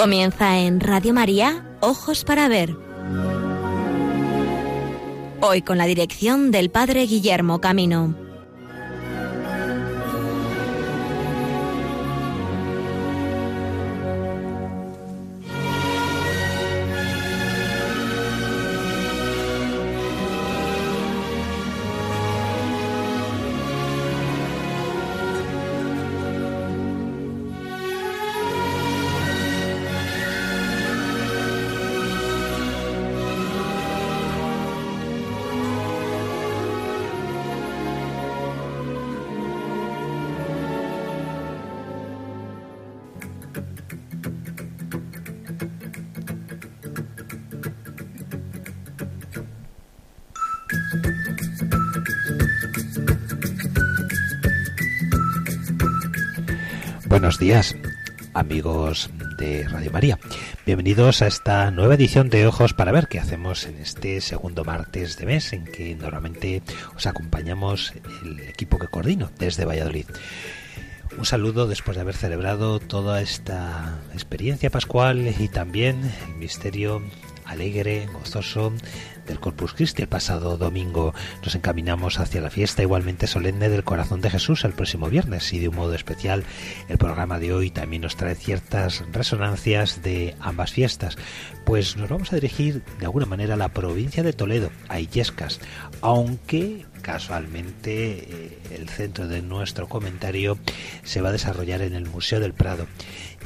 Comienza en Radio María, Ojos para Ver. Hoy con la dirección del Padre Guillermo Camino. Días, amigos de Radio María. Bienvenidos a esta nueva edición de Ojos para Ver que hacemos en este segundo martes de mes en que normalmente os acompañamos el equipo que coordino desde Valladolid. Un saludo después de haber celebrado toda esta experiencia pascual y también el misterio alegre, gozoso del Corpus Christi el pasado domingo. Nos encaminamos hacia la fiesta igualmente solemne del Corazón de Jesús el próximo viernes y de un modo especial el programa de hoy también nos trae ciertas resonancias de ambas fiestas. Pues nos vamos a dirigir de alguna manera a la provincia de Toledo, a Illescas, aunque casualmente eh, el centro de nuestro comentario se va a desarrollar en el Museo del Prado.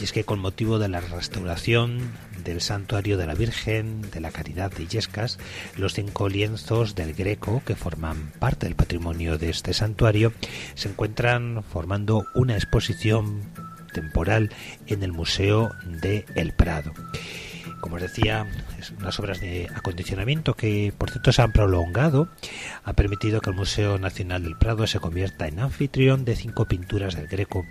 Y es que con motivo de la restauración del Santuario de la Virgen de la Caridad de Illescas, los cinco lienzos del Greco que forman parte del patrimonio de este santuario se encuentran formando una exposición temporal en el Museo de El Prado. Como os decía, unas obras de acondicionamiento que, por cierto, se han prolongado, ha permitido que el Museo Nacional del Prado se convierta en anfitrión de cinco pinturas del Greco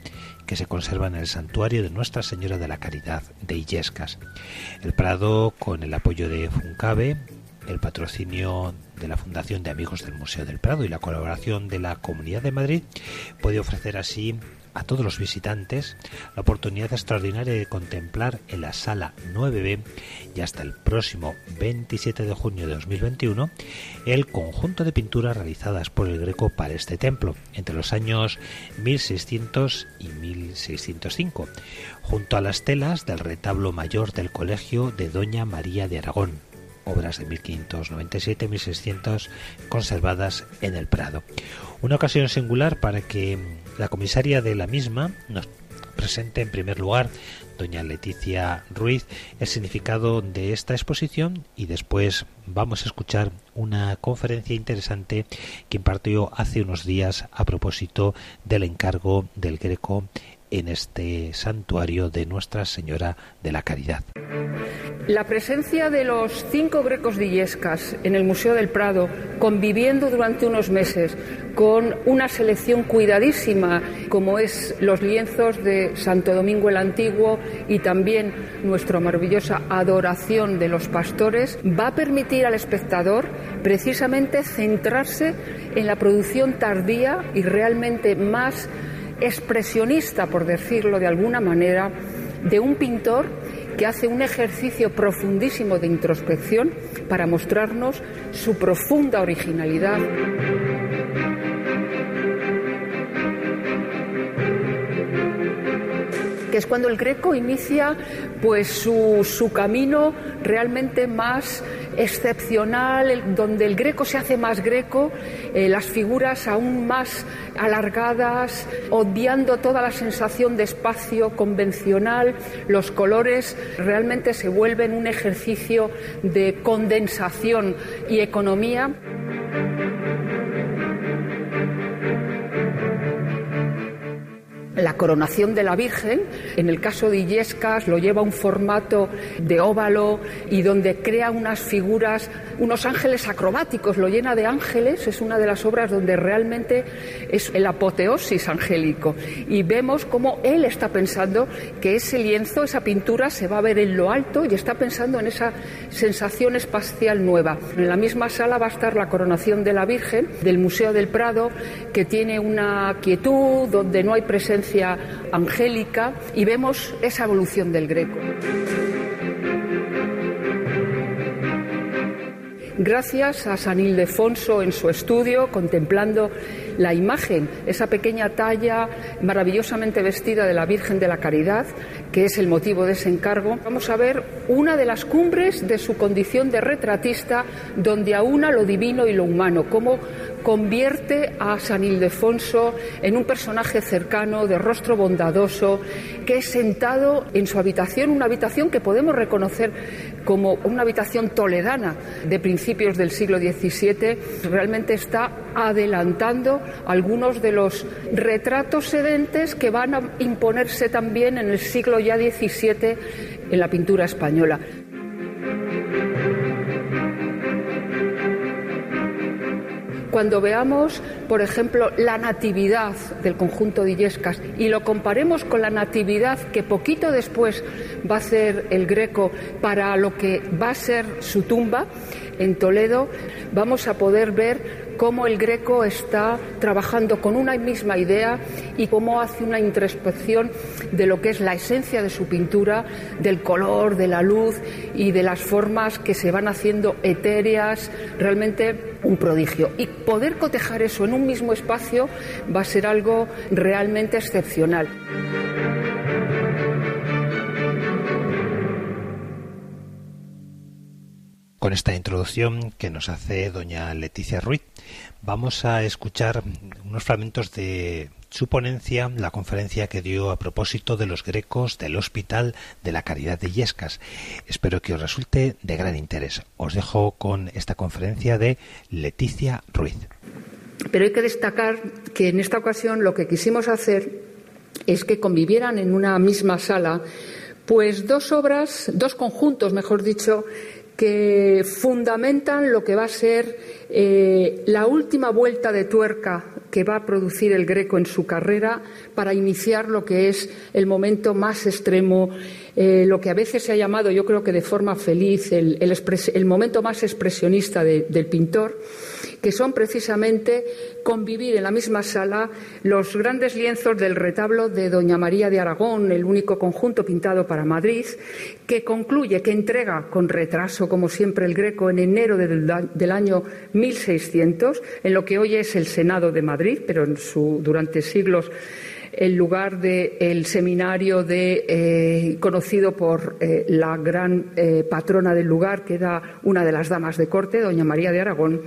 que se conservan en el santuario de Nuestra Señora de la Caridad de Illescas. El Prado, con el apoyo de Funcabe, el patrocinio de la Fundación de Amigos del Museo del Prado y la colaboración de la Comunidad de Madrid, puede ofrecer así a todos los visitantes la oportunidad extraordinaria de contemplar en la sala 9B y hasta el próximo 27 de junio de 2021 el conjunto de pinturas realizadas por el Greco para este templo entre los años 1600 y 1605, junto a las telas del retablo mayor del colegio de Doña María de Aragón, obras de 1597-1600 conservadas en el Prado. Una ocasión singular para que la comisaria de la misma nos presente en primer lugar doña Leticia Ruiz el significado de esta exposición y después vamos a escuchar una conferencia interesante que impartió hace unos días a propósito del encargo del Greco en este santuario de Nuestra Señora de la Caridad. La presencia de los cinco grecos de Illescas en el Museo del Prado, conviviendo durante unos meses con una selección cuidadísima, como es los lienzos de Santo Domingo el Antiguo y también nuestra maravillosa adoración de los pastores, va a permitir al espectador precisamente centrarse en la producción tardía y realmente más expresionista, por decirlo de alguna manera, de un pintor que hace un ejercicio profundísimo de introspección para mostrarnos su profunda originalidad. Que es cuando el Greco inicia pues su, su camino realmente más excepcional, donde el greco se hace más greco, eh, las figuras aún más alargadas, obviando toda la sensación de espacio convencional, los colores realmente se vuelven un ejercicio de condensación y economía. La coronación de la Virgen. En el caso de Illescas lo lleva un formato de óvalo y donde crea unas figuras, unos ángeles acrobáticos, lo llena de ángeles, es una de las obras donde realmente es el apoteosis angélico. Y vemos cómo él está pensando que ese lienzo, esa pintura se va a ver en lo alto y está pensando en esa sensación espacial nueva. En la misma sala va a estar la coronación de la Virgen del Museo del Prado, que tiene una quietud, donde no hay presencia Iglesia angélica y vemos esa evolución del greco. Gracias a San Ildefonso en su estudio, contemplando la imagen, esa pequeña talla maravillosamente vestida de la Virgen de la Caridad, que es el motivo de ese encargo, vamos a ver una de las cumbres de su condición de retratista, donde aúna lo divino y lo humano, cómo convierte a San Ildefonso en un personaje cercano, de rostro bondadoso, que es sentado en su habitación, una habitación que podemos reconocer como una habitación toledana de principios del siglo XVII, realmente está adelantando algunos de los retratos sedentes que van a imponerse también en el siglo ya XVII en la pintura española. Cuando veamos, por ejemplo, la natividad del conjunto de Illescas y lo comparemos con la natividad que poquito después va a hacer el Greco para lo que va a ser su tumba en Toledo, vamos a poder ver cómo el Greco está trabajando con una misma idea y cómo hace una introspección de lo que es la esencia de su pintura, del color, de la luz y de las formas que se van haciendo etéreas, realmente un prodigio. Y poder cotejar eso en un mismo espacio va a ser algo realmente excepcional. Con esta introducción que nos hace doña Leticia Ruiz, vamos a escuchar unos fragmentos de su ponencia, la conferencia que dio a propósito de los grecos del Hospital de la Caridad de Yescas. Espero que os resulte de gran interés. Os dejo con esta conferencia de Leticia Ruiz. Pero hay que destacar que en esta ocasión lo que quisimos hacer es que convivieran en una misma sala pues dos obras, dos conjuntos, mejor dicho, que fundamentan lo que va a ser eh, la última vuelta de tuerca que va a producir el Greco en su carrera para iniciar lo que es el momento más extremo, eh, lo que a veces se ha llamado, yo creo que de forma feliz, el, momento más expresionista del pintor que son precisamente convivir en la misma sala los grandes lienzos del retablo de Doña María de Aragón, el único conjunto pintado para Madrid, que concluye, que entrega con retraso, como siempre, el Greco en enero del, año 1600, en lo que hoy es el Senado de Madrid, pero en su, durante siglos el lugar del seminario de, eh, conocido por eh, la gran eh, patrona del lugar, que era una de las damas de corte, doña María de Aragón.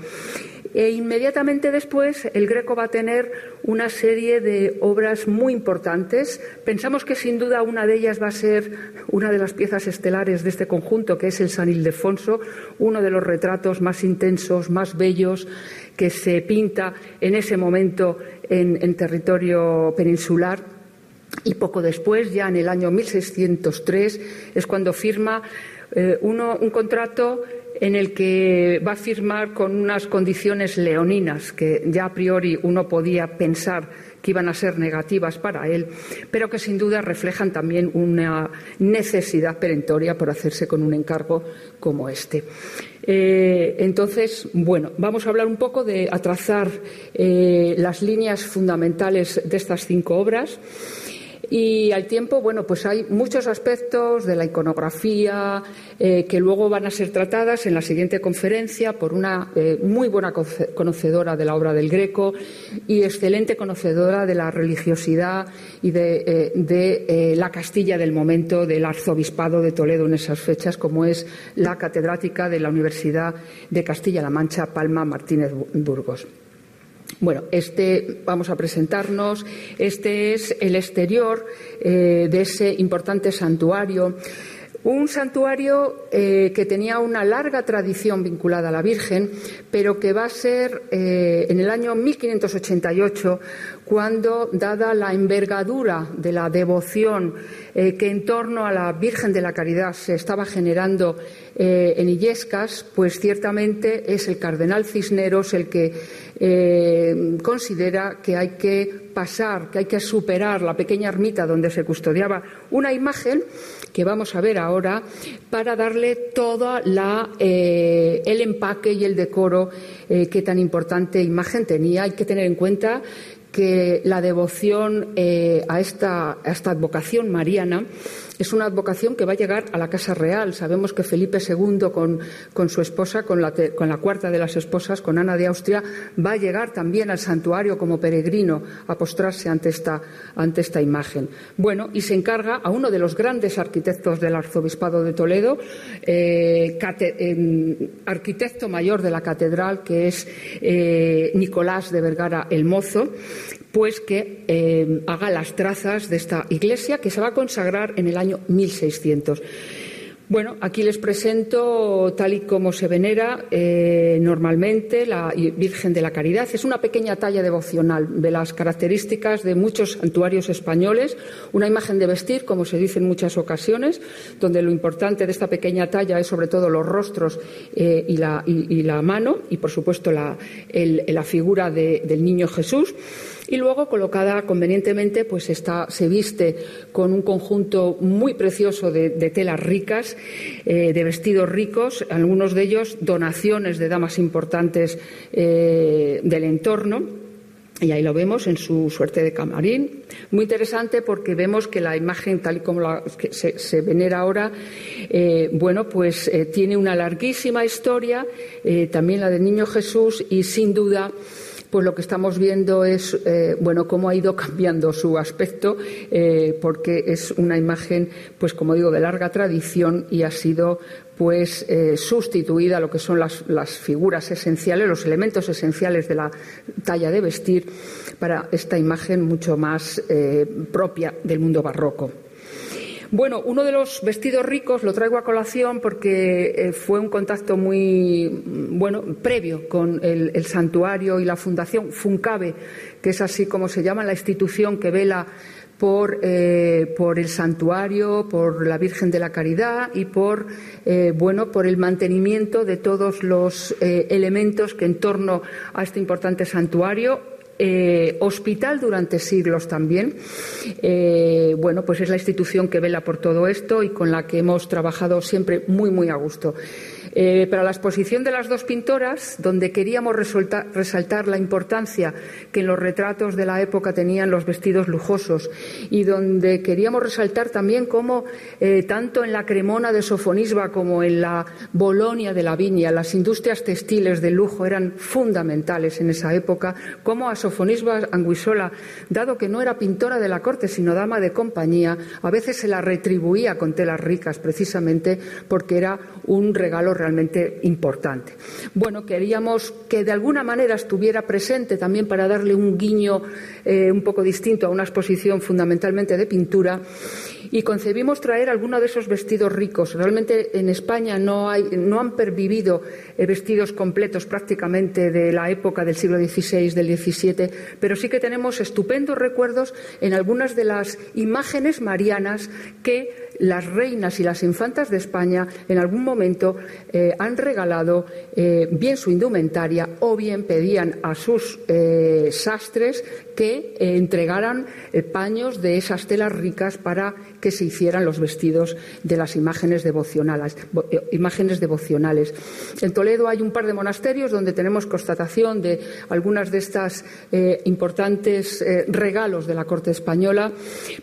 E inmediatamente después el Greco va a tener una serie de obras muy importantes. Pensamos que sin duda una de ellas va a ser una de las piezas estelares de este conjunto, que es el San Ildefonso, uno de los retratos más intensos, más bellos que se pinta en ese momento en, territorio peninsular. Y poco después, ya en el año 1603, es cuando firma eh, un contrato en el que va a firmar con unas condiciones leoninas que ya a priori uno podía pensar que iban a ser negativas para él, pero que sin duda reflejan también una necesidad perentoria por hacerse con un encargo como este. Eh, entonces, bueno, vamos a hablar un poco de a eh, las líneas fundamentales de estas cinco obras. Y al tiempo, bueno, pues hay muchos aspectos de la iconografía eh, que luego van a ser tratadas en la siguiente conferencia por una eh, muy buena conocedora de la obra del Greco y excelente conocedora de la religiosidad y de, eh, la Castilla del momento del arzobispado de Toledo en esas fechas, como es la catedrática de la Universidad de Castilla-La Mancha, Palma Martínez Burgos. Bueno, este vamos a presentarnos. Este es el exterior eh, de ese importante santuario. Un santuario eh, que tenía una larga tradición vinculada a la Virgen, pero que va a ser eh, en el año 1588 cuando, dada la envergadura de la devoción que en torno a la Virgen de la Caridad se estaba generando en Illescas, pues ciertamente es el cardenal Cisneros el que eh, considera que hay que pasar, que hay que superar la pequeña ermita donde se custodiaba una imagen que vamos a ver ahora para darle todo eh, el empaque y el decoro eh, que tan importante imagen tenía. Hay que tener en cuenta que la devoción a, esta, a esta advocación mariana es una advocación que va a llegar a la Casa Real. Sabemos que Felipe II, con, su esposa, con la, cuarta de las esposas, con Ana de Austria, va a llegar también al santuario como peregrino a postrarse ante esta, imagen. Bueno, y se encarga a uno de los grandes arquitectos del Arzobispado de Toledo, eh, arquitecto mayor de la catedral, que es eh, Nicolás de Vergara el Mozo, pues que eh, haga las trazas de esta iglesia que se va a consagrar en el año 1600. Bueno, aquí les presento tal y como se venera eh, normalmente la Virgen de la Caridad. Es una pequeña talla devocional de las características de muchos santuarios españoles, una imagen de vestir, como se dice en muchas ocasiones, donde lo importante de esta pequeña talla es sobre todo los rostros eh, y, la, mano y, por supuesto, la, figura del niño Jesús y luego colocada convenientemente pues está, se viste con un conjunto muy precioso de, telas ricas, eh, de vestidos ricos, algunos de ellos donaciones de damas importantes eh, del entorno. Y ahí lo vemos en su suerte de camarín. Muy interesante porque vemos que la imagen, tal y como se, venera ahora, eh, bueno, pues tiene una larguísima historia, también la del Niño Jesús, y sin duda pues lo que estamos viendo es eh, bueno cómo ha ido cambiando su aspecto eh, porque es una imagen pues como digo de larga tradición y ha sido pues eh, sustituida lo que son las, figuras esenciales, los elementos esenciales de la talla de vestir para esta imagen mucho más propia del mundo barroco. Bueno, uno de los vestidos ricos lo traigo a colación porque eh, fue un contacto muy mm, bueno previo con el, santuario y la fundación Funcabe, que es así como se llama la institución que vela por, eh, el santuario, por la Virgen de la Caridad y por, eh, bueno, por el mantenimiento de todos los elementos que en torno a este importante santuario eh, hospital durante siglos también. Eh, bueno, pues es la institución que vela por todo esto y con la que hemos trabajado siempre muy, muy a gusto. Eh, para la exposición de las dos pintoras, donde queríamos resaltar la importancia que en los retratos de la época tenían los vestidos lujosos y donde queríamos resaltar también cómo eh, tanto en la Cremona de Sofonisba como en la Bolonia de la Viña las industrias textiles de lujo eran fundamentales en esa época, cómo a Sofonisba Anguisola, dado que no era pintora de la corte sino dama de compañía, a veces se la retribuía con telas ricas precisamente porque era un regalo realmente importante. Bueno, queríamos que de alguna manera estuviera presente también para darle un guiño eh, un poco distinto a una exposición fundamentalmente de pintura y concebimos traer alguno de esos vestidos ricos. Realmente en España no, hay, no han pervivido eh, vestidos completos prácticamente de la época del siglo XVI, del XVII, pero sí que tenemos estupendos recuerdos en algunas de las imágenes marianas que las reinas y las infantas de España en algún momento eh, han regalado eh, bien su indumentaria o bien pedían a sus sastres que entregaran paños de esas telas ricas para que se hicieran los vestidos de las imágenes devocionales. Eh, imágenes devocionales. En Toledo hay un par de monasterios donde tenemos constatación de algunas de estas eh, importantes eh, regalos de la corte española,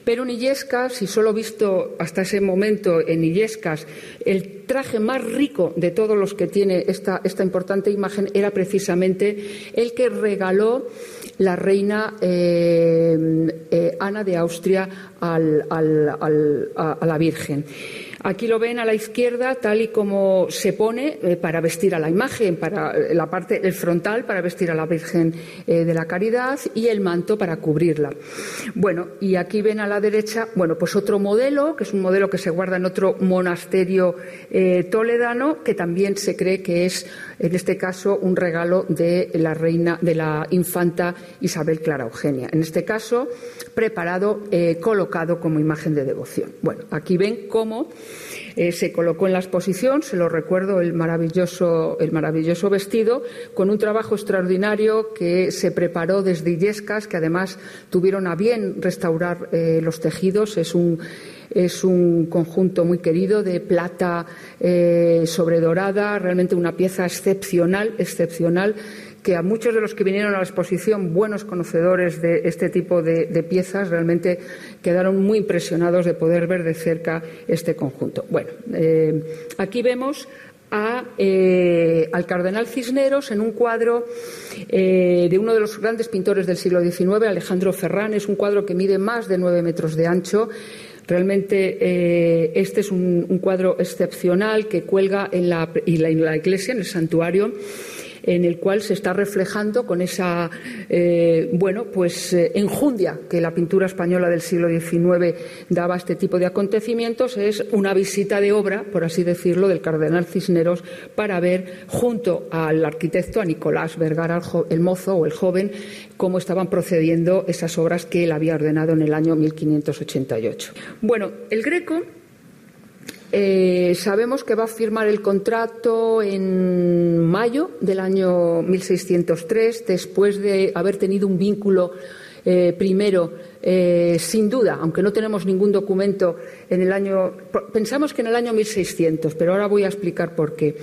pero en Illescas, y solo visto hasta ese momento en Illescas, el traje más rico de todos los que tiene esta, importante imagen era precisamente el que regaló la reina Ana de Austria a, la Virgen. Aquí lo ven a la izquierda tal y como se pone eh, para vestir a la imagen, para eh, la parte el frontal para vestir a la Virgen eh, de la Caridad y el manto para cubrirla. Bueno, y aquí ven a la derecha, bueno, pues otro modelo, que es un modelo que se guarda en otro monasterio toledano, que también se cree que es, en este caso, un regalo de la reina, de la infanta Isabel Clara Eugenia. En este caso, preparado, colocado como imagen de devoción. Bueno, aquí ven cómo eh, se colocó en la exposición, se lo recuerdo, el maravilloso, el maravilloso vestido, con un trabajo extraordinario que se preparó desde Illescas, que además tuvieron a bien restaurar eh, los tejidos. Es un, es un conjunto muy querido de plata eh, sobredorada, realmente una pieza excepcional, excepcional que a muchos de los que vinieron a la exposición, buenos conocedores de este tipo de, piezas, realmente quedaron muy impresionados de poder ver de cerca este conjunto. Bueno, eh, aquí vemos eh, al cardenal Cisneros en un cuadro eh, de uno de los grandes pintores del siglo XIX, Alejandro Ferrán. Es un cuadro que mide más de nueve metros de ancho. Realmente este es un, cuadro excepcional que cuelga en la iglesia, en el santuario en el cual se está reflejando con esa, eh, bueno, pues eh, enjundia que la pintura española del siglo XIX daba a este tipo de acontecimientos, es una visita de obra, por así decirlo, del cardenal Cisneros para ver junto al arquitecto, a Nicolás Vergara, el mozo o el joven, cómo estaban procediendo esas obras que él había ordenado en el año 1588. Bueno, el Greco eh, sabemos que va a firmar el contrato en mayo del año 1603, después de haber tenido un vínculo eh, primero, eh, sin duda, aunque no tenemos ningún documento en el año. Pensamos que en el año 1600, pero ahora voy a explicar por qué.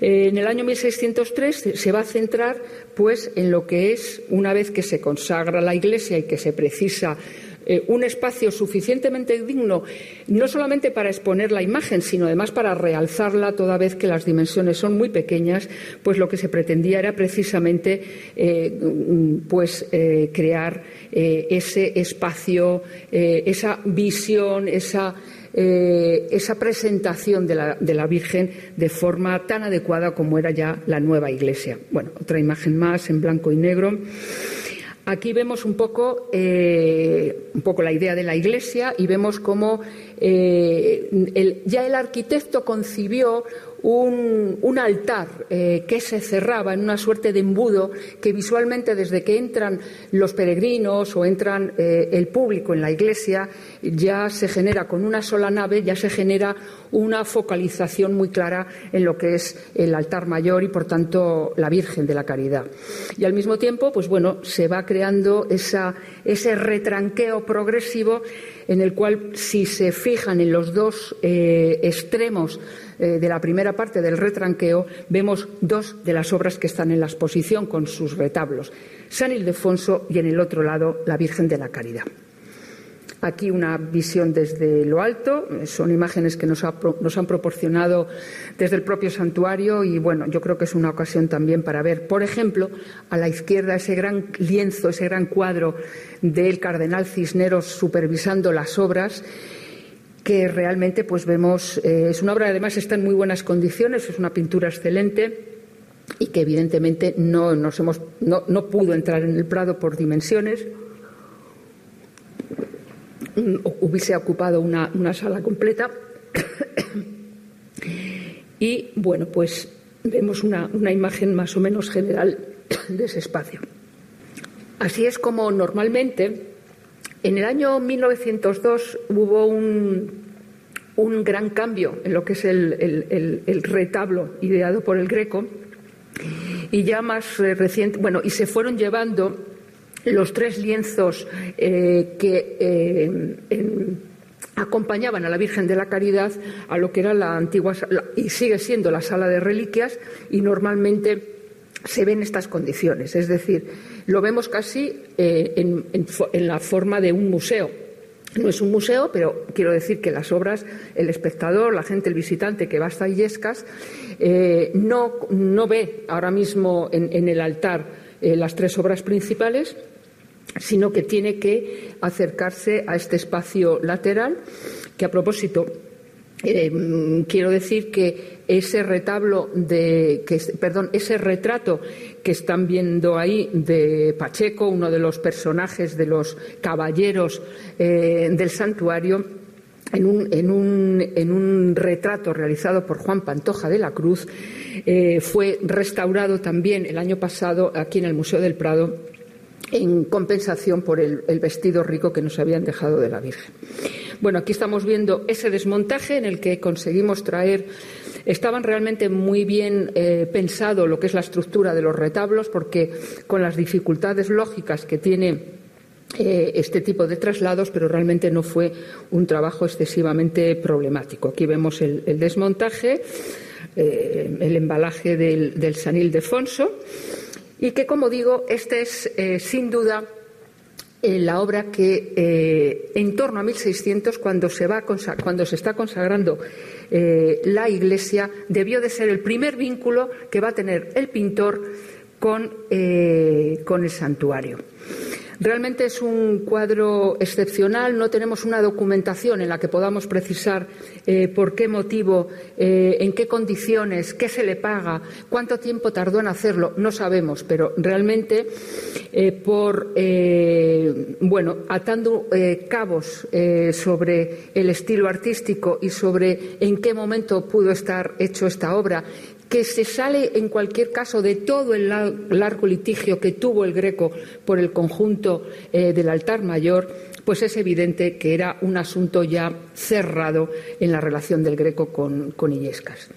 en el año 1603 se va a centrar, pues, en lo que es una vez que se consagra la Iglesia y que se precisa eh, un espacio suficientemente digno, no solamente para exponer la imagen, sino además para realzarla toda vez que las dimensiones son muy pequeñas, pues lo que se pretendía era precisamente eh, pues, eh, crear ese espacio, esa visión, esa esa presentación de la, de la, Virgen de forma tan adecuada como era ya la nueva iglesia. Bueno, otra imagen más en blanco y negro. Aquí vemos un poco, eh, un poco la idea de la Iglesia y vemos cómo eh, ya el arquitecto concibió un, altar eh, que se cerraba en una suerte de embudo que visualmente desde que entran los peregrinos o entran eh, el público en la iglesia ya se genera con una sola nave, ya se genera una focalización muy clara en lo que es el altar mayor y por tanto la Virgen de la Caridad. Y al mismo tiempo, pues bueno, se va creando ese retranqueo progresivo en el cual si se fijan en los dos eh, extremos eh, de la primera parte del retranqueo vemos dos de las obras que están en la exposición con sus retablos, San Ildefonso y en el otro lado la Virgen de la Caridad. Aquí una visión desde lo alto, son imágenes que nos, han proporcionado desde el propio santuario y bueno, yo creo que es una ocasión también para ver, por ejemplo, a la izquierda ese gran lienzo, ese gran cuadro del cardenal Cisneros supervisando las obras que realmente pues vemos, eh, es una obra además está en muy buenas condiciones, es una pintura excelente y que evidentemente no, nos hemos, no, pudo entrar en el Prado por dimensiones. Mm, hubiese ocupado una, sala completa. y bueno, pues vemos una, imagen más o menos general de ese espacio. Así es como normalmente en el año 1902 hubo un, gran cambio en lo que es el, retablo ideado por el Greco y ya más eh, reciente, bueno, y se fueron llevando los tres lienzos eh, que eh, acompañaban a la Virgen de la Caridad a lo que era la antigua y sigue siendo la sala de reliquias y normalmente se ven estas condiciones, es decir, lo vemos casi eh, en, la forma de un museo. No es un museo, pero quiero decir que las obras, el espectador, la gente, el visitante que va hasta Illescas, eh, no, ve ahora mismo en, el altar las tres obras principales, sino que tiene que acercarse a este espacio lateral, que a propósito quiero decir que ese retablo de, perdón, ese retrato que están viendo ahí de Pacheco, uno de los personajes de los caballeros eh, del santuario, en un, en, un, en un, retrato realizado por Juan Pantoja de la Cruz, eh, fue restaurado también el año pasado aquí en el Museo del Prado en compensación por el, vestido rico que nos habían dejado de la Virgen. Bueno, aquí estamos viendo ese desmontaje en el que conseguimos traer Estaban realmente muy bien eh, pensado lo que es la estructura de los retablos, porque con las dificultades lógicas que tiene eh, este tipo de traslados, pero realmente no fue un trabajo excesivamente problemático. Aquí vemos el, desmontaje, eh, el embalaje del, del San Ildefonso Y que, como digo, este es eh, sin duda eh, la obra que eh, en torno a 1600, cuando se, va cuando se está consagrando la iglesia, debió de ser el primer vínculo que va a tener el pintor con, con el santuario. Realmente es un cuadro excepcional. No tenemos una documentación en la que podamos precisar eh, por qué motivo, eh, en qué condiciones, qué se le paga, cuánto tiempo tardó en hacerlo. No sabemos, pero realmente eh, por bueno atando cabos sobre el estilo artístico y sobre en qué momento pudo estar hecho esta obra que se sale en cualquier caso de todo el largo litigio que tuvo el Greco por el conjunto eh, del altar mayor, pues es evidente que era un asunto ya cerrado en la relación del Greco con, con Illescas.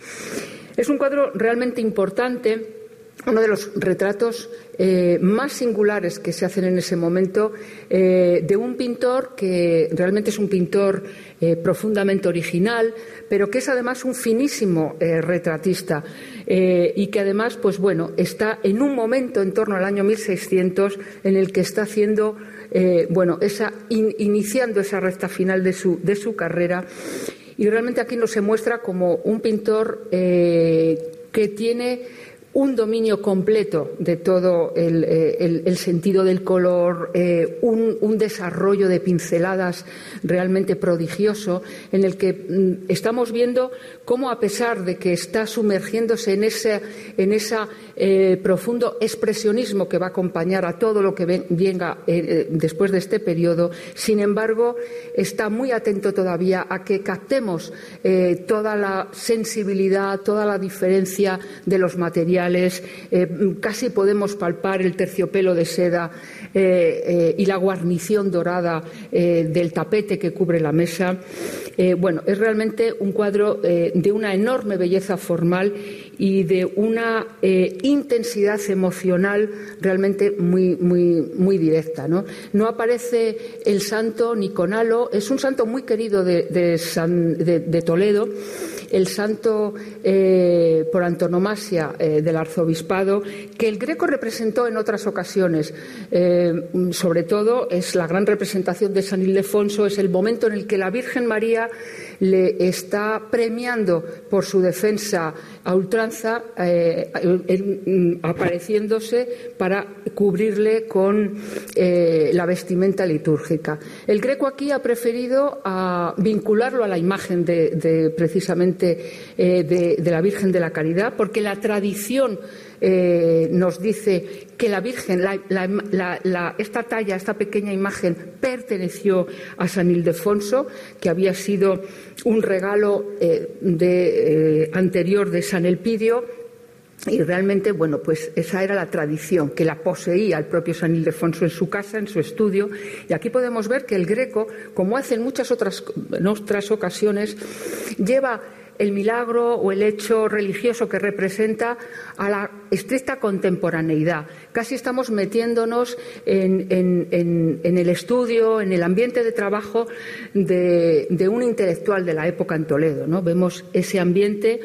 Es un cuadro realmente importante uno de los retratos eh, más singulares que se hacen en ese momento eh, de un pintor que realmente es un pintor eh, profundamente original, pero que es además un finísimo retratista y que además, pues bueno, está en un momento en torno al año 1600 en el que está haciendo, bueno, esa, iniciando esa recta final de su, de su carrera. Y realmente aquí nos se muestra como un pintor que tiene un dominio completo de todo el, eh, sentido del color, eh, un, desarrollo de pinceladas realmente prodigioso, en el que mm, estamos viendo cómo, a pesar de que está sumergiéndose en ese en esa, eh, profundo expresionismo que va a acompañar a todo lo que venga después de este periodo, sin embargo, está muy atento todavía a que captemos toda la sensibilidad, toda la diferencia de los materiales eh, casi podemos palpar el terciopelo de seda eh, eh, y la guarnición dorada del tapete que cubre la mesa. bueno, es realmente un cuadro de una enorme belleza formal y de una intensidad emocional realmente muy, muy, muy directa. ¿no? aparece el santo ni con halo, es un santo muy querido de Toledo el santo eh, por antonomasia eh, del arzobispado, que el Greco representó en otras ocasiones. Eh, sobre todo es la gran representación de San Ildefonso, es el momento en el que la Virgen María le está premiando por su defensa a ultranza, mm, apareciéndose para cubrirle con la vestimenta litúrgica. El Greco aquí ha preferido a vincularlo a la imagen de precisamente eh, de, la Virgen de la Caridad, porque la tradición eh, nos dice que la Virgen, esta talla, esta pequeña imagen, perteneció a San Ildefonso, que había sido un regalo eh, anterior de San Elpidio. Y realmente, bueno, pues esa era la tradición, que la poseía el propio San Ildefonso en su casa, en su estudio. Y aquí podemos ver que el greco, como hace en muchas otras, otras ocasiones, lleva el milagro o el hecho religioso que representa a la estricta contemporaneidad. Casi estamos metiéndonos en, el estudio, en el ambiente de trabajo de, un intelectual de la época en Toledo. ¿no? Vemos ese ambiente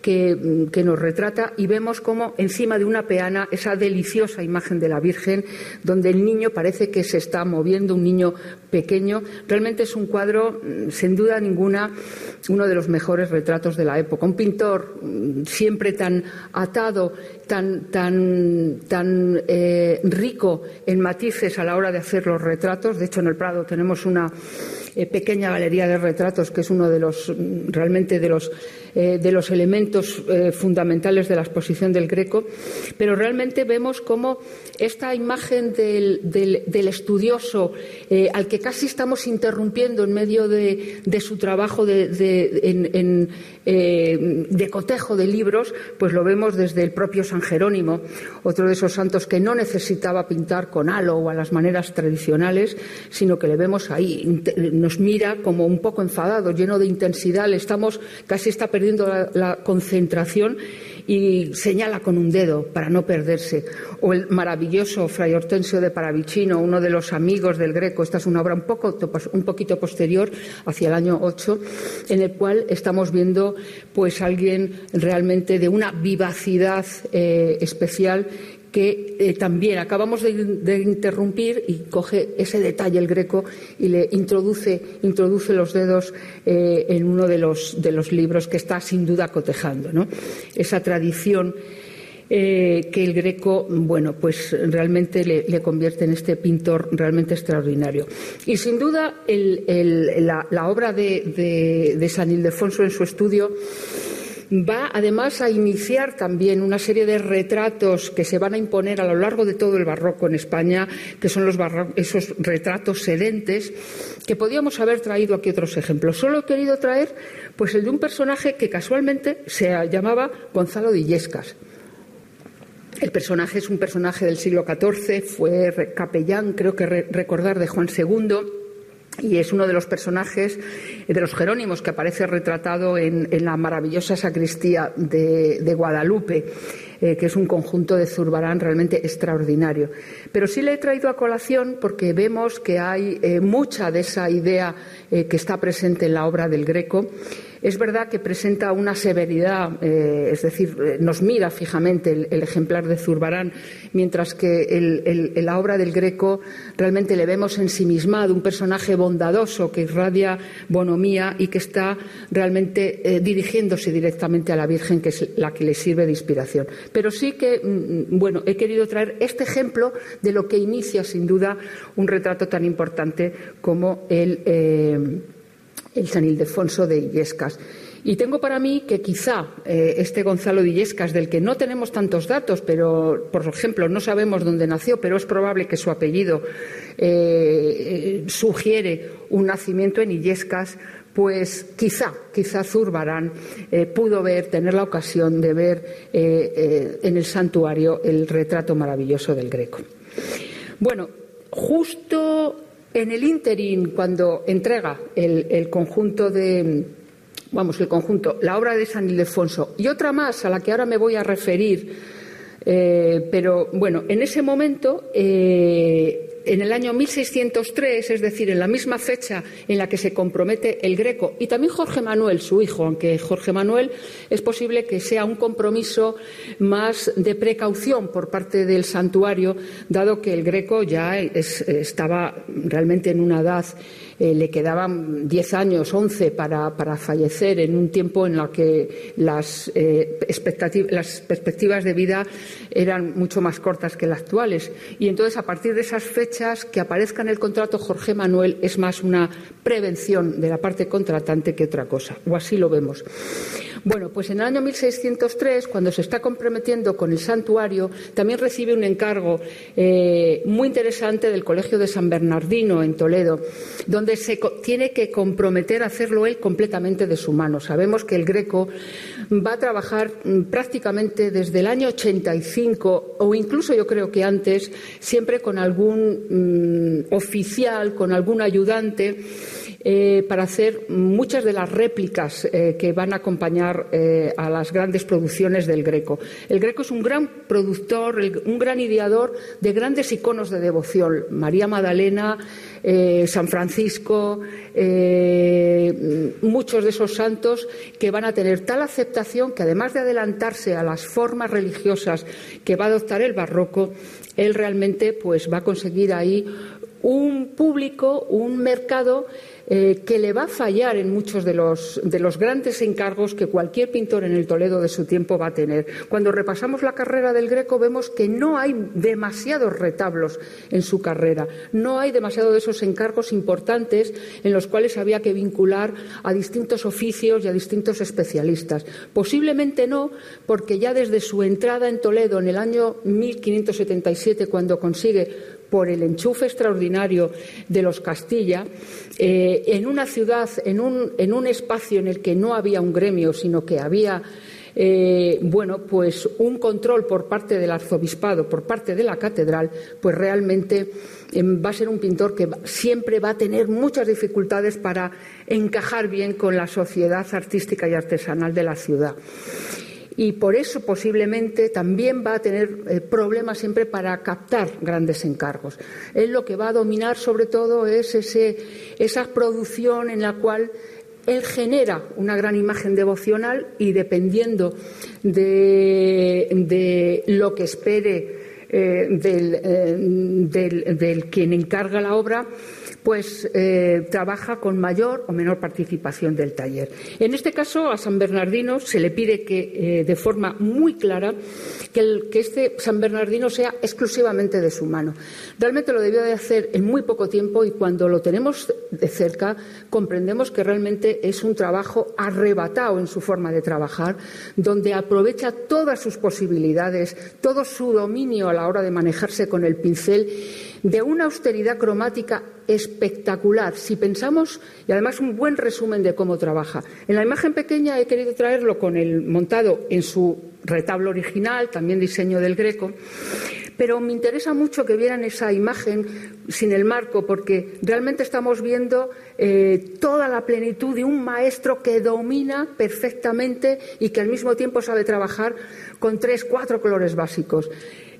que, que, nos retrata y vemos como encima de una peana esa deliciosa imagen de la Virgen donde el niño parece que se está moviendo, un niño pequeño. Realmente es un cuadro, mm, sin duda ninguna, uno de los mejores retratos de la época. Un pintor mm, siempre tan atado, tan, tan, tan eh, rico en matices a la hora de hacer los retratos. De hecho, en el Prado tenemos una eh, pequeña galería de retratos que es uno de los mm, realmente de los eh, de los elementos eh, fundamentales de la exposición del Greco, pero realmente vemos cómo esta imagen del, estudioso, eh, al que casi estamos interrumpiendo en medio de, su trabajo de, de, cotejo de libros, pues lo vemos desde el propio San Jerónimo, otro de esos santos que no necesitaba pintar con halo o a las maneras tradicionales, sino que le vemos ahí, nos mira como un poco enfadado, lleno de intensidad, le estamos, casi está perdiendo la, concentración y señala con un dedo para no perderse. O el maravilloso Fray Hortensio de Paravicino, uno de los amigos del Greco. Esta es una obra un, poco, un poquito posterior, hacia el año 8, en el cual estamos viendo pues alguien realmente de una vivacidad eh, especial que eh, también acabamos de, interrumpir y coge ese detalle el greco y le introduce, introduce los dedos eh, en uno de los, de los libros que está sin duda cotejando. ¿no? Esa tradición eh, que el Greco, bueno, pues realmente le, convierte en este pintor realmente extraordinario. Y sin duda la, obra de, de San Ildefonso en su estudio va además a iniciar también una serie de retratos que se van a imponer a lo largo de todo el barroco en España, que son los esos retratos sedentes, que podíamos haber traído aquí otros ejemplos. Solo he querido traer pues el de un personaje que casualmente se llamaba Gonzalo de Illescas. El personaje es un personaje del siglo XIV, fue capellán, creo que recordar, de Juan II y es uno de los personajes de los Jerónimos que aparece retratado en, la maravillosa sacristía de, Guadalupe, eh, que es un conjunto de Zurbarán realmente extraordinario. Pero sí le he traído a colación porque vemos que hay eh, mucha de esa idea eh, que está presente en la obra del Greco es verdad que presenta una severidad, eh, es decir, eh, nos mira fijamente el, ejemplar de Zurbarán, mientras que la obra del Greco realmente le vemos ensimismado, un personaje bondadoso que irradia bonomía y que está realmente eh, dirigiéndose directamente a la Virgen, que es la que le sirve de inspiración. Pero sí que, mm, mm, bueno, he querido traer este ejemplo de lo que inicia, sin duda, un retrato tan importante como el el San Ildefonso de Illescas. Y tengo para mí que quizá eh, este Gonzalo de Illescas, del que no tenemos tantos datos, pero por ejemplo no sabemos dónde nació, pero es probable que su apellido eh, sugiere un nacimiento en Illescas, pues quizá, quizá Zurbarán eh, pudo ver, tener la ocasión de ver en el santuario el retrato maravilloso del Greco. Bueno, justo en el interín, cuando entrega el, conjunto de, vamos, el conjunto, la obra de San Ildefonso y otra más a la que ahora me voy a referir, eh, pero bueno, en ese momento eh, en el año 1603, es decir, en la misma fecha en la que se compromete el Greco y también Jorge Manuel, su hijo, aunque Jorge Manuel es posible que sea un compromiso más de precaución por parte del santuario, dado que el Greco ya estaba realmente en una edad eh, le quedaban 10 años, 11 para, fallecer en un tiempo en el que las, eh, las perspectivas de vida eran mucho más cortas que las actuales. Y entonces, a partir de esas fechas, que aparezca en el contrato Jorge Manuel es más una prevención de la parte contratante que otra cosa, o así lo vemos. Bueno, pues en el año 1603, cuando se está comprometiendo con el santuario, también recibe un encargo eh, muy interesante del Colegio de San Bernardino en Toledo, donde se tiene que comprometer a hacerlo él completamente de su mano. Sabemos que el Greco va a trabajar mm, prácticamente desde el año 85 o incluso yo creo que antes, siempre con algún mm, oficial, con algún ayudante eh, para hacer muchas de las réplicas eh, que van a acompañar eh, a las grandes producciones del Greco. El Greco es un gran productor, un gran ideador de grandes iconos de devoción. María Magdalena, San Francisco, muchos de esos santos que van a tener tal aceptación que además de adelantarse a las formas religiosas que va a adoptar el barroco, él realmente pues va a conseguir ahí un público, un mercado eh, que le va a fallar en muchos de los, de los grandes encargos que cualquier pintor en el Toledo de su tiempo va a tener. Cuando repasamos la carrera del Greco vemos que no hay demasiados retablos en su carrera, no hay demasiado de esos encargos importantes en los cuales había que vincular a distintos oficios y a distintos especialistas. Posiblemente no, porque ya desde su entrada en Toledo en el año 1577, cuando consigue por el enchufe extraordinario de los Castilla, eh, en una ciudad, en un, espacio en el que no había un gremio, sino que había eh, bueno, pues un control por parte del arzobispado, por parte de la catedral, pues realmente em, va a ser un pintor que siempre va a tener muchas dificultades para encajar bien con la sociedad artística y artesanal de la ciudad y por eso posiblemente también va a tener eh, problemas siempre para captar grandes encargos. Él lo que va a dominar sobre todo es ese, esa producción en la cual él genera una gran imagen devocional y dependiendo de, lo que espere eh, del, quien encarga la obra pues eh, trabaja con mayor o menor participación del taller. En este caso, a San Bernardino se le pide que, de forma muy clara, que, que, este San Bernardino sea exclusivamente de su mano. Realmente lo debió de hacer en muy poco tiempo y cuando lo tenemos de cerca comprendemos que realmente es un trabajo arrebatado en su forma de trabajar, donde aprovecha todas sus posibilidades, todo su dominio a la hora de manejarse con el pincel, de una austeridad cromática espectacular. Si pensamos, y además un buen resumen de cómo trabaja. En la imagen pequeña he querido traerlo con el montado en su retablo original, también diseño del Greco. Pero me interesa mucho que vieran esa imagen sin el marco, porque realmente estamos viendo eh, toda la plenitud de un maestro que domina perfectamente y que al mismo tiempo sabe trabajar con tres, cuatro colores básicos.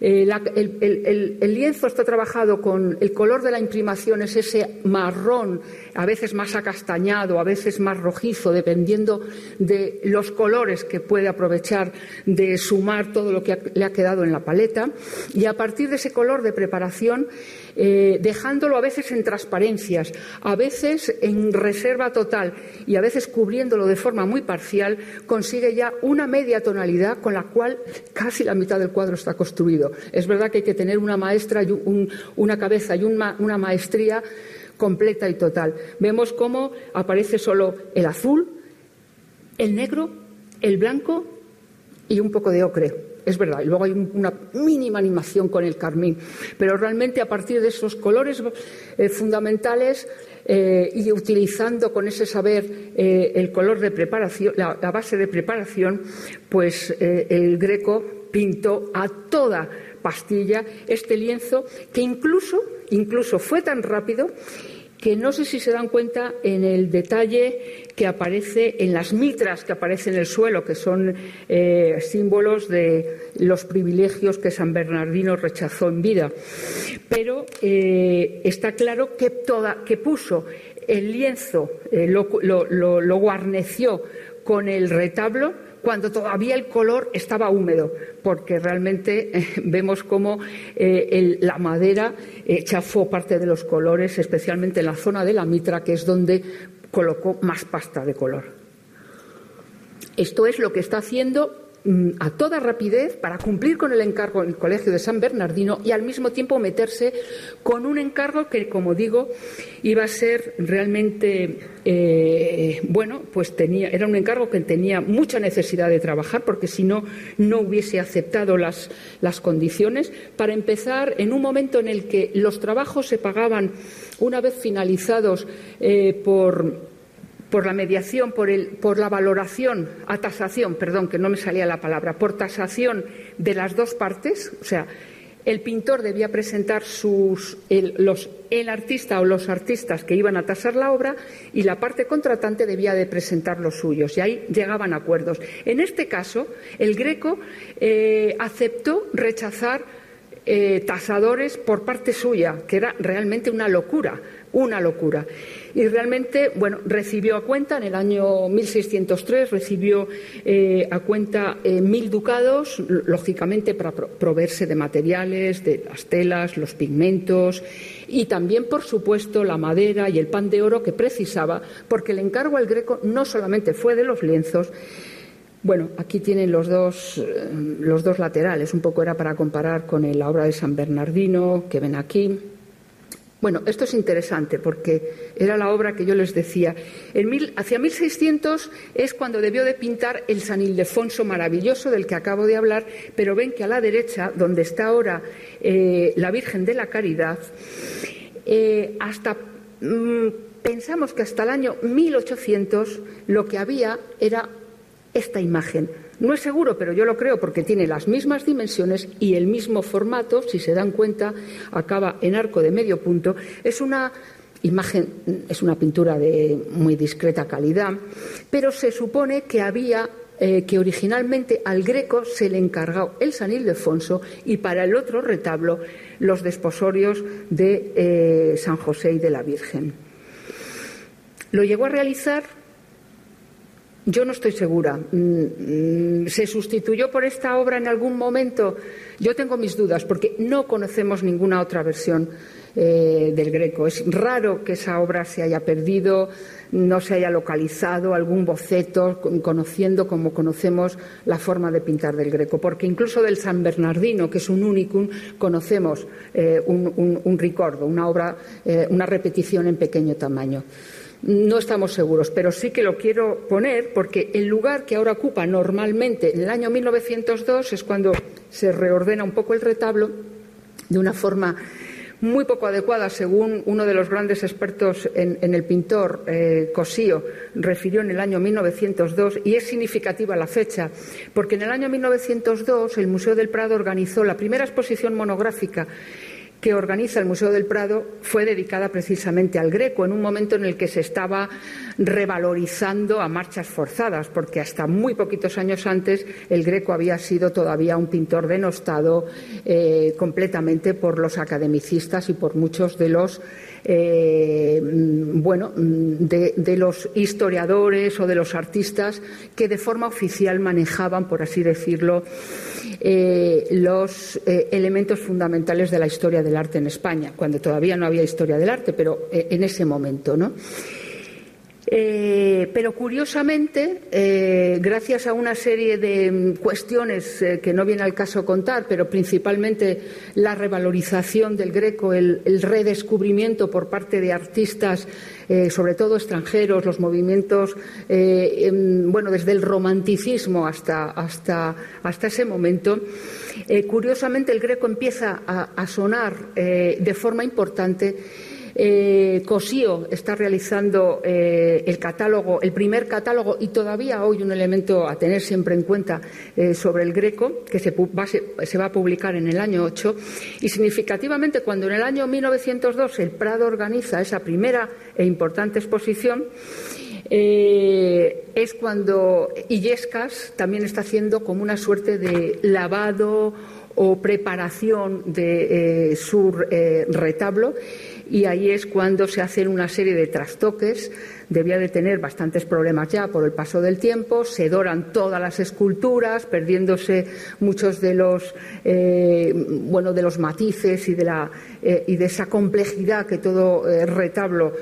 Eh, el, lienzo está trabajado con el color de la imprimación, es ese marrón, a veces más acastañado, a veces más rojizo, dependiendo de los colores que puede aprovechar de sumar todo lo que le ha quedado en la paleta. Y a partir de ese color de preparación, eh, dejándolo a veces en transparencias, a veces en reserva total y a veces cubriéndolo de forma muy parcial, consigue ya una media tonalidad con la cual casi la mitad del cuadro está construido. Es verdad que hay que tener una maestra y una cabeza y una maestría completa y total. Vemos cómo aparece solo el azul, el negro, el blanco y un poco de ocre es verdad. Y luego hay una mínima animación con el carmín. Pero realmente a partir de esos colores eh, fundamentales eh, y utilizando con ese saber eh, el color de preparación, la, base de preparación, pues el greco pintó a toda pastilla este lienzo que incluso, incluso fue tan rápido que no sé si se dan cuenta en el detalle que aparece en las mitras que aparecen en el suelo, que son eh, símbolos de los privilegios que San Bernardino rechazó en vida. Pero eh, está claro que, puso el lienzo, eh, lo guarneció con el retablo cuando todavía el color estaba húmedo, porque realmente eh, vemos cómo eh, la madera eh, chafó parte de los colores, especialmente en la zona de la mitra, que es donde colocó más pasta de color. Esto es lo que está haciendo a toda rapidez para cumplir con el encargo en el Colegio de San Bernardino y al mismo tiempo meterse con un encargo que, como digo, iba a ser realmente eh, bueno, pues tenía, era un encargo que tenía mucha necesidad de trabajar porque si no, no hubiese aceptado las, las condiciones. Para empezar, en un momento en el que los trabajos se pagaban una vez finalizados eh, por por la mediación, por, el, por la valoración, a tasación, perdón, que no me salía la palabra, por tasación de las dos partes, o sea, el pintor debía presentar sus, el, los, el artista o los artistas que iban a tasar la obra y la parte contratante debía de presentar los suyos y ahí llegaban acuerdos. En este caso, el Greco eh, aceptó rechazar eh, tasadores por parte suya, que era realmente una locura, una locura. Y realmente, bueno, recibió a cuenta en el año 1603, recibió eh, a cuenta eh, mil ducados, lógicamente para proveerse de materiales, de las telas, los pigmentos y también, por supuesto, la madera y el pan de oro que precisaba, porque el encargo al greco no solamente fue de los lienzos, bueno, aquí tienen los dos, eh, los dos laterales, un poco era para comparar con la obra de San Bernardino que ven aquí. Bueno, esto es interesante porque era la obra que yo les decía. En mil, hacia 1600 es cuando debió de pintar el San Ildefonso maravilloso del que acabo de hablar, pero ven que a la derecha, donde está ahora eh, la Virgen de la Caridad, eh, hasta mm, pensamos que hasta el año 1800 lo que había era esta imagen no es seguro, pero yo lo creo porque tiene las mismas dimensiones y el mismo formato, si se dan cuenta, acaba en arco de medio punto. Es una imagen, es una pintura de muy discreta calidad, pero se supone que había eh, que originalmente al greco se le encargó el San Ildefonso y para el otro retablo los desposorios de eh, San José y de la Virgen. Lo llegó a realizar Yo no estoy segura. Mm, mm, ¿Se sustituyó por esta obra en algún momento? Yo tengo mis dudas porque no conocemos ninguna otra versión eh, del Greco. Es raro que esa obra se haya perdido, no se haya localizado algún boceto conociendo como conocemos la forma de pintar del Greco, porque incluso del San Bernardino, que es un unicum, conocemos eh, un, un, ricordo, una obra, eh, una repetición en pequeño tamaño. No estamos seguros, pero sí que lo quiero poner porque el lugar que ahora ocupa normalmente en el año 1902 es cuando se reordena un poco el retablo de una forma muy poco adecuada, según uno de los grandes expertos en, el pintor, eh, Cosío, refirió en el año 1902, y es significativa la fecha, porque en el año 1902 el Museo del Prado organizó la primera exposición monográfica que organiza el Museo del Prado fue dedicada precisamente al Greco, en un momento en el que se estaba revalorizando a marchas forzadas, porque hasta muy poquitos años antes el Greco había sido todavía un pintor denostado eh, completamente por los academicistas y por muchos de los eh, bueno, de, los historiadores o de los artistas que de forma oficial manejaban, por así decirlo, eh, los eh, elementos fundamentales de la historia del arte en España, cuando todavía no había historia del arte, pero en ese momento, ¿no? Eh, pero curiosamente, eh, gracias a una serie de mm, cuestiones eh, que no viene al caso contar, pero principalmente la revalorización del greco, el, redescubrimiento por parte de artistas, sobre todo extranjeros, los movimientos, em, bueno, desde el romanticismo hasta, hasta, hasta ese momento, curiosamente el greco empieza a sonar de forma importante eh, Cosío está realizando eh, el catálogo, el primer catálogo y todavía hoy un elemento a tener siempre en cuenta eh, sobre el Greco, que se va, a publicar en el año 8. Y significativamente, cuando en el año 1902 el Prado organiza esa primera e importante exposición, es cuando Illescas también está haciendo como una suerte de lavado o preparación de su retablo y ahí es cuando se hacen una serie de trastoques. Debía de tener bastantes problemas ya por el paso del tiempo, se doran todas las esculturas, perdiéndose muchos de los, eh, bueno, de los matices y de, la, eh, y de esa complejidad que todo eh, retablo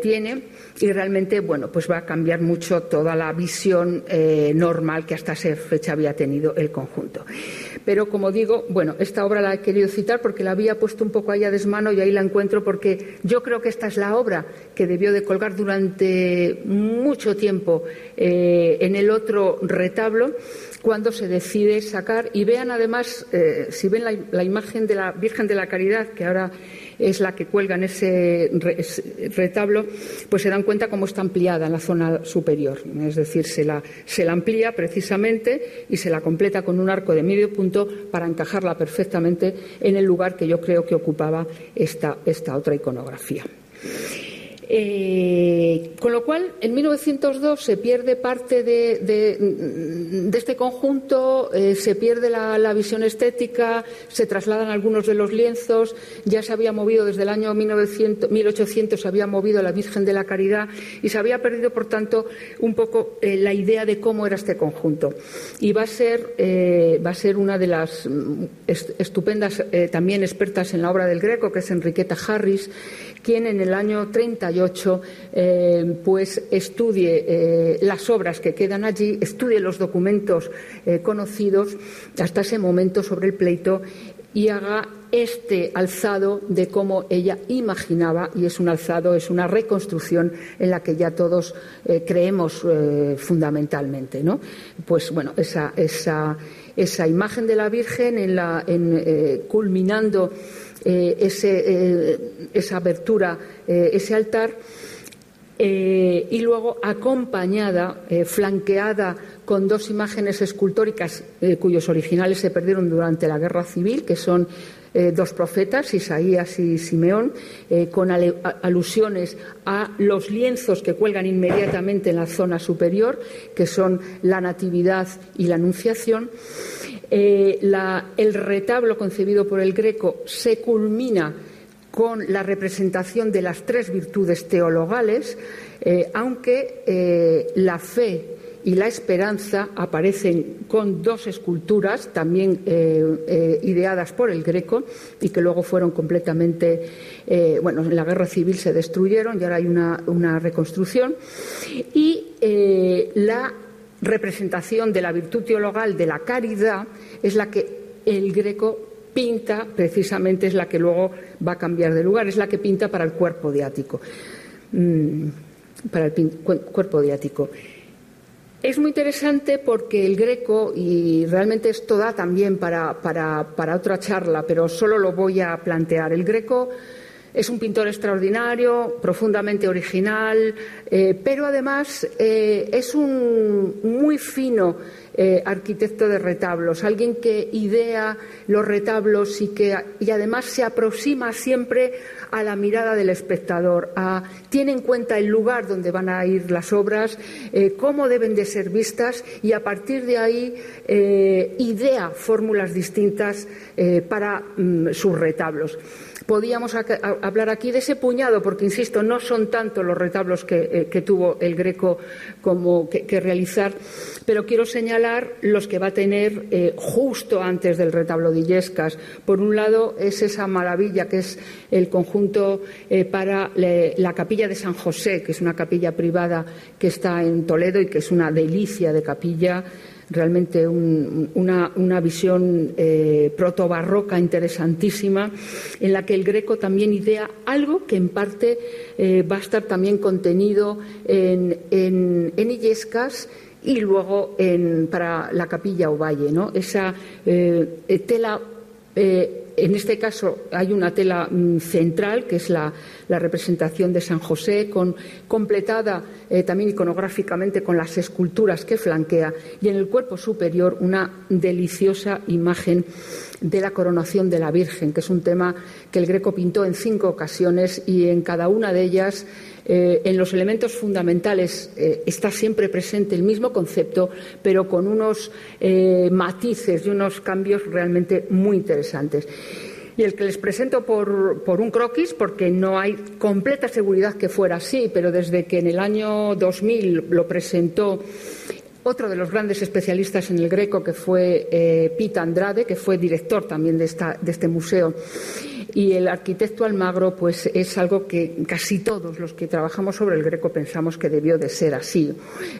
tiene y realmente, bueno, pues va a cambiar mucho toda la visión normal que hasta esa fecha había tenido el conjunto. Pero, como digo, bueno, esta obra la he querido citar porque la había puesto un poco ahí a desmano y ahí la encuentro porque yo creo que esta es la obra que debió de colgar durante mucho tiempo eh, en el otro retablo cuando se decide sacar. Y vean además, eh, si ven la imagen de la Virgen de la Caridad, que ahora es la que cuelga en ese retablo, pues se dan cuenta cómo está ampliada en la zona superior. Es decir, se la, se la amplía precisamente y se la completa con un arco de medio punto para encajarla perfectamente en el lugar que yo creo que ocupaba esta otra iconografía. Eh, con lo cual, en 1902 se pierde parte de, este conjunto, eh, se pierde la, visión estética, se trasladan algunos de los lienzos, ya se había movido desde el año 1900, 1800, se había movido la Virgen de la Caridad y se había perdido, por tanto, un poco eh, la idea de cómo era este conjunto. Y va a ser, va a ser una de las mm, estupendas, también expertas en la obra del Greco, que es Enriqueta Harris, quien en el año 38 eh, pues estudie eh, las obras que quedan allí, estudie los documentos eh, conocidos hasta ese momento sobre el pleito y haga este alzado de cómo ella imaginaba, y es un alzado, es una reconstrucción en la que ya todos creemos fundamentalmente. ¿no? Pues bueno, esa, imagen de la Virgen en la, culminando eh, eh, esa abertura, eh, ese altar, y luego acompañada, flanqueada con dos imágenes escultóricas cuyos originales se perdieron durante la Guerra Civil, que son dos profetas, Isaías y Simeón, con alusiones a los lienzos que cuelgan inmediatamente en la zona superior, que son la Natividad y la Anunciación. Eh, el retablo concebido por el Greco se culmina con la representación de las tres virtudes teologales, eh, aunque eh, la fe y la esperanza aparecen con dos esculturas también ideadas por el Greco y que luego fueron completamente, bueno, en la guerra civil se destruyeron y ahora hay una, una reconstrucción. Y la representación de la virtud teologal de la caridad es la que el Greco pinta, precisamente es la que luego va a cambiar de lugar, es la que pinta para el cuerpo diático. Mm, para el cuerpo diático. Es muy interesante porque el greco, y realmente esto da también para, para otra charla, pero solo lo voy a plantear. El greco es un pintor extraordinario, profundamente original, eh, pero además eh, es un muy fino eh, arquitecto de retablos, alguien que idea los retablos y que y además se aproxima siempre a la mirada del espectador, tiene en cuenta el lugar donde van a ir las obras, cómo deben de ser vistas y a partir de ahí idea fórmulas distintas para mm, sus retablos. Podíamos hablar aquí de ese puñado, porque, insisto, no son tanto los retablos que, eh, tuvo el Greco como que, realizar, pero quiero señalar los que va a tener eh, justo antes del retablo de Illescas. Por un lado, es esa maravilla que es el conjunto eh, para la capilla de San José, que es una capilla privada que está en Toledo y que es una delicia de capilla realmente una, visión eh, protobarroca interesantísima, en la que el Greco también idea algo que en parte eh, va a estar también contenido en, en, Illescas y luego para la capilla o valle, ¿no? esa eh, tela en este caso hay una tela mm, central, que es la, representación de San José, completada eh, también iconográficamente con las esculturas que flanquea, y en el cuerpo superior una deliciosa imagen de la coronación de la Virgen, que es un tema que el Greco pintó en cinco ocasiones y en cada una de ellas eh, en los elementos fundamentales eh, está siempre presente el mismo concepto, pero con unos eh, matices y unos cambios realmente muy interesantes. Y el que les presento por, un croquis, porque no hay completa seguridad que fuera así, pero desde que en el año 2000 lo presentó otro de los grandes especialistas en el greco, que fue Pita Andrade, que fue director también de este museo y el arquitecto Almagro, pues es algo que casi todos los que trabajamos sobre el Greco pensamos que debió de ser así.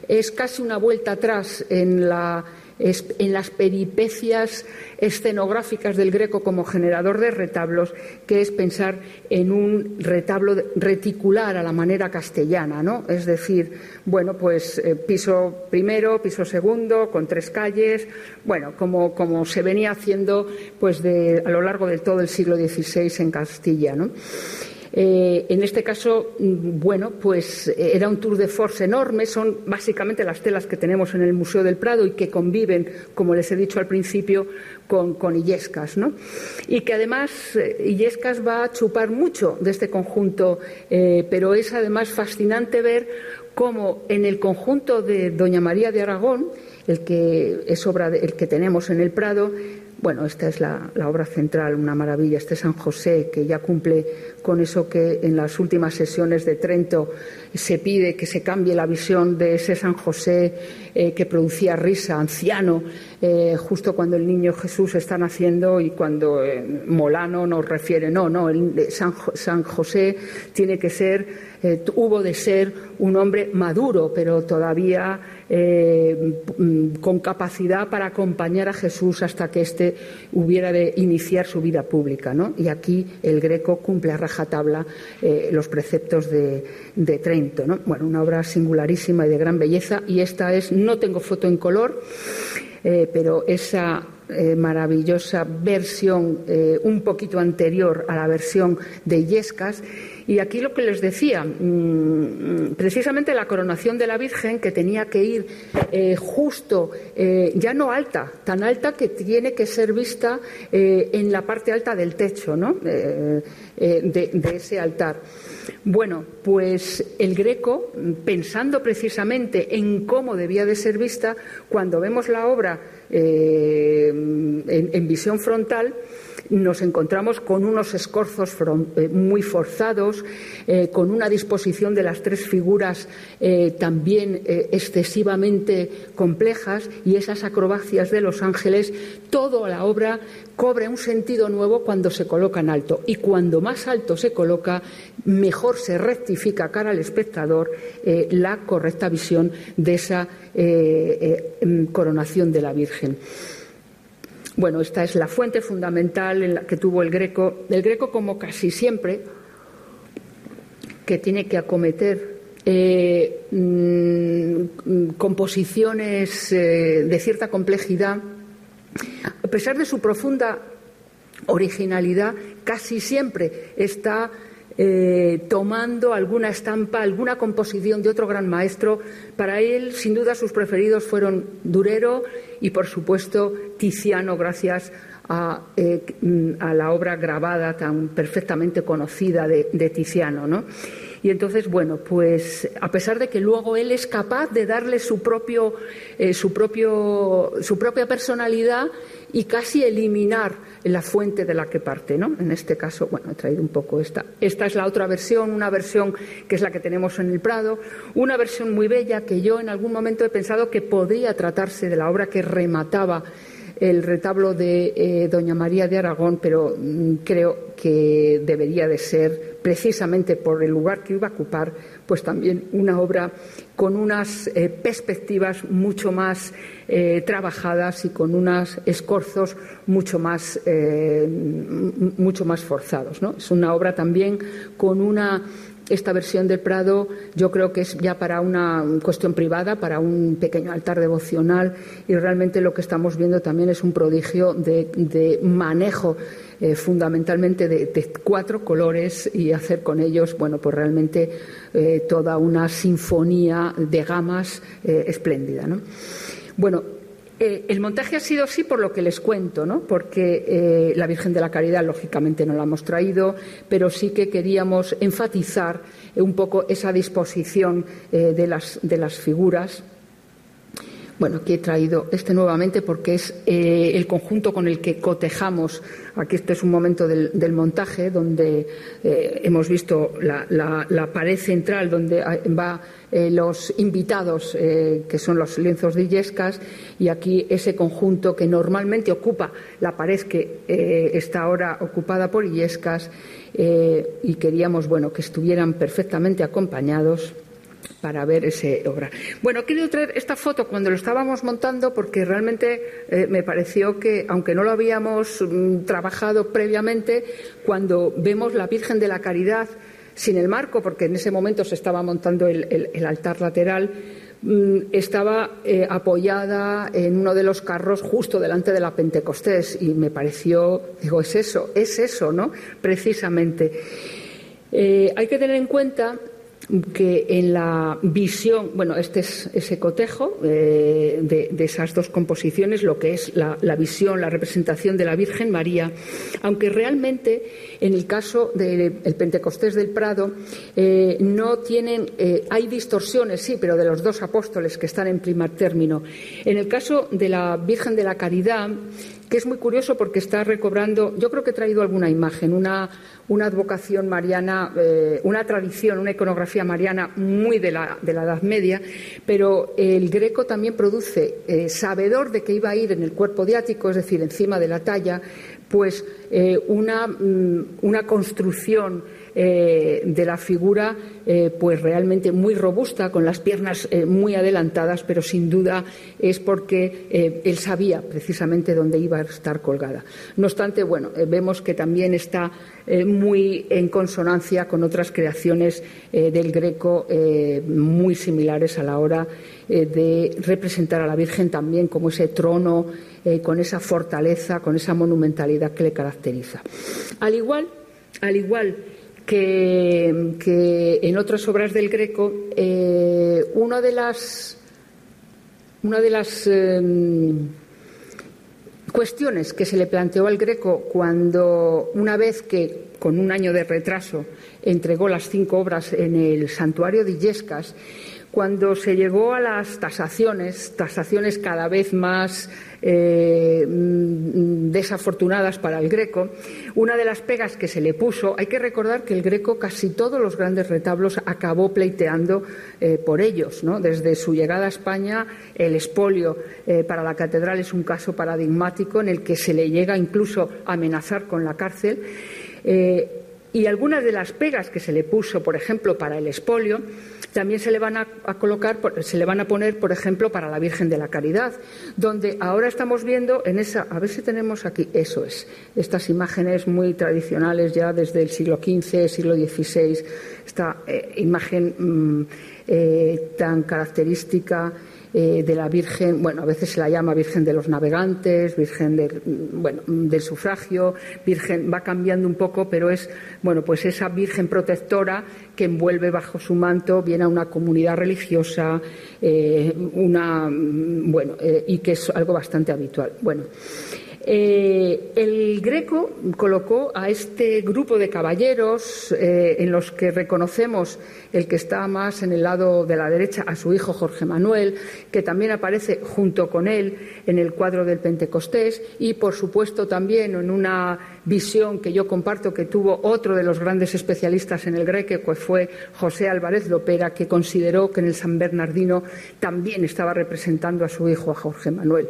Es casi una vuelta atrás en la en las peripecias escenográficas del Greco como generador de retablos, que es pensar en un retablo reticular a la manera castellana, ¿no? Es decir, bueno, pues eh, piso primero, piso segundo, con tres calles, bueno, como, como se venía haciendo pues a lo largo de todo el siglo XVI en Castilla, ¿no? Eh, en este caso, mm, bueno, pues eh, era un tour de force enorme. Son básicamente las telas que tenemos en el Museo del Prado y que conviven, como les he dicho al principio, con, Illescas, ¿no? Y que además eh, Illescas va a chupar mucho de este conjunto, pero es además fascinante ver cómo en el conjunto de Doña María de Aragón, el que es obra el que tenemos en el Prado, bueno, esta es la, obra central, una maravilla. Este San José, que ya cumple con eso que en las últimas sesiones de Trento se pide que se cambie la visión de ese San José eh, que producía risa, anciano, eh, justo cuando el niño Jesús está naciendo y cuando eh, Molano nos refiere, no, no, San, San, José tiene que ser, hubo de ser un hombre maduro, pero todavía mm, con capacidad para acompañar a Jesús hasta que éste hubiera de iniciar su vida pública. ¿no? Y aquí el Greco cumple a rajatabla los preceptos de, Trento. Bueno, una obra singularísima y de gran belleza y esta es, no tengo foto en color, eh, pero esa eh, maravillosa versión eh, un poquito anterior a la versión de Illescas. Y aquí lo que les decía, mm, precisamente la coronación de la Virgen, que tenía que ir justo, ya no alta, tan alta que tiene que ser vista en la parte alta del techo ¿no? de ese altar. Bueno, pues el Greco, pensando precisamente en cómo debía de ser vista, cuando vemos la obra eh, en, visión frontal, nos encontramos con unos escorzos eh, muy forzados, eh, con una disposición de las tres figuras también excesivamente complejas y esas acrobacias de los ángeles, toda la obra cobra un sentido nuevo cuando se coloca en alto. Y cuando más alto se coloca, mejor se rectifica cara al espectador la correcta visión de esa em, coronación de la Virgen. Bueno, esta es la fuente fundamental en la que tuvo el Greco. El Greco, como casi siempre, que tiene que acometer eh, mm, composiciones eh, de cierta complejidad, a pesar de su profunda originalidad, casi siempre está eh, tomando alguna estampa, alguna composición de otro gran maestro. Para él, sin duda, sus preferidos fueron Durero y, por supuesto, Tiziano, gracias a, eh, la obra grabada tan perfectamente conocida de, Tiziano. ¿no? Y entonces, bueno, pues a pesar de que luego él es capaz de darle su, propio, eh, su, propio, su propia personalidad y casi eliminar la fuente de la que parte, ¿no? En este caso, bueno, he traído un poco esta. Esta es la otra versión, una versión que es la que tenemos en el Prado, una versión muy bella que yo en algún momento he pensado que podría tratarse de la obra que remataba el retablo de eh, Doña María de Aragón, pero mm, creo que debería de ser, precisamente por el lugar que iba a ocupar, pues también una obra con unas eh, perspectivas mucho más eh, trabajadas y con unos escorzos mucho más, mucho más forzados. Es una obra también con una esta versión del Prado yo creo que es ya para una cuestión privada, para un pequeño altar devocional y realmente lo que estamos viendo también es un prodigio de, manejo eh, fundamentalmente de, cuatro colores y hacer con ellos, bueno, pues realmente eh, toda una sinfonía de gamas eh, espléndida. ¿no? Bueno, eh, el montaje ha sido así por lo que les cuento, ¿no? porque eh, la Virgen de la Caridad, lógicamente, no la hemos traído, pero sí que queríamos enfatizar un poco esa disposición eh, de, las, de las figuras bueno, aquí he traído este nuevamente porque es eh, el conjunto con el que cotejamos. Aquí este es un momento del, montaje donde eh, hemos visto la, pared central donde van eh, los invitados, que son los lienzos de Illescas, y aquí ese conjunto que normalmente ocupa la pared que está ahora ocupada por Illescas y queríamos, bueno, que estuvieran perfectamente acompañados para ver esa obra. Bueno, quiero traer esta foto cuando lo estábamos montando porque realmente eh, me pareció que, aunque no lo habíamos mm, trabajado previamente, cuando vemos la Virgen de la Caridad sin el marco, porque en ese momento se estaba montando el, altar lateral, mm, estaba eh, apoyada en uno de los carros justo delante de la Pentecostés y me pareció, digo, es eso, es eso, ¿no? Precisamente. Eh, hay que tener en cuenta que en la visión, bueno, este es ese cotejo eh, de, esas dos composiciones, lo que es la, visión, la representación de la Virgen María, aunque realmente en el caso del Pentecostés del Prado eh, no tienen, eh, hay distorsiones, sí, pero de los dos apóstoles que están en primer término. En el caso de la Virgen de la Caridad, que es muy curioso porque está recobrando, yo creo que he traído alguna imagen, una, advocación mariana, eh, una tradición, una iconografía mariana muy de la, de la, Edad Media, pero el greco también produce, eh, sabedor de que iba a ir en el cuerpo diático, es decir, encima de la talla, pues eh, una, mm, una construcción eh, de la figura eh, pues realmente muy robusta, con las piernas eh, muy adelantadas, pero sin duda es porque él sabía precisamente dónde iba a estar colgada. No obstante, bueno, vemos que también está muy en consonancia con otras creaciones del Greco muy similares a la hora de representar a la Virgen también como ese trono, con esa fortaleza, con esa monumentalidad que le caracteriza. Al igual, al igual que, en otras obras del Greco, eh, una de las, una de las em, cuestiones que se le planteó al Greco cuando, una vez que, con un año de retraso, entregó las cinco obras en el santuario de Illescas, cuando se llegó a las tasaciones, tasaciones cada vez más eh, mm, desafortunadas para el Greco, una de las pegas que se le puso, hay que recordar que el Greco casi todos los grandes retablos acabó pleiteando eh, por ellos, ¿no? Desde su llegada a España, el espolio eh, para la catedral es un caso paradigmático en el que se le llega incluso a amenazar con la cárcel. Y algunas de las pegas que se le puso, por ejemplo, para el espolio, también se le van a, colocar, se le van a poner, por ejemplo, para la Virgen de la Caridad, donde ahora estamos viendo en esa, a ver si tenemos aquí, eso es, estas imágenes muy tradicionales ya desde el siglo XV, siglo XVI, esta eh, imagen mm, eh, tan característica eh, de la Virgen, bueno, a veces se la llama Virgen de los Navegantes, Virgen del, bueno, del sufragio, Virgen, va cambiando un poco, pero es, bueno, pues esa Virgen protectora que envuelve bajo su manto viene a una comunidad religiosa, eh, una, bueno, eh, y que es algo bastante habitual. Bueno, eh, el Greco colocó a este grupo de caballeros eh, en los que reconocemos el que está más en el lado de la derecha a su hijo Jorge Manuel, que también aparece junto con él en el cuadro del Pentecostés y, por supuesto, también en una visión que yo comparto que tuvo otro de los grandes especialistas en el Greco, que fue José Álvarez Lopera, que consideró que en el San Bernardino también estaba representando a su hijo, a Jorge Manuel.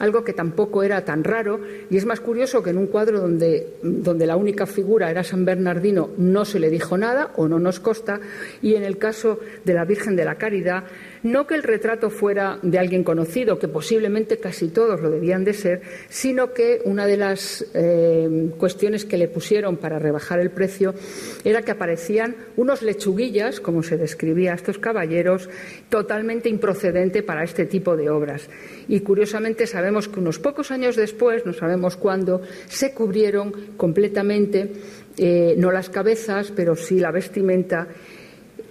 Algo que tampoco era tan raro y es más curioso que en un cuadro donde, donde la única figura era San Bernardino no se le dijo nada o no nos consta y en el caso de la Virgen de la Caridad no que el retrato fuera de alguien conocido, que posiblemente casi todos lo debían de ser, sino que una de las eh, cuestiones que le pusieron para rebajar el precio era que aparecían unos lechuguillas, como se describía a estos caballeros, totalmente improcedente para este tipo de obras. Y curiosamente sabemos que unos pocos años después, no sabemos cuándo, se cubrieron completamente, eh, no las cabezas, pero sí la vestimenta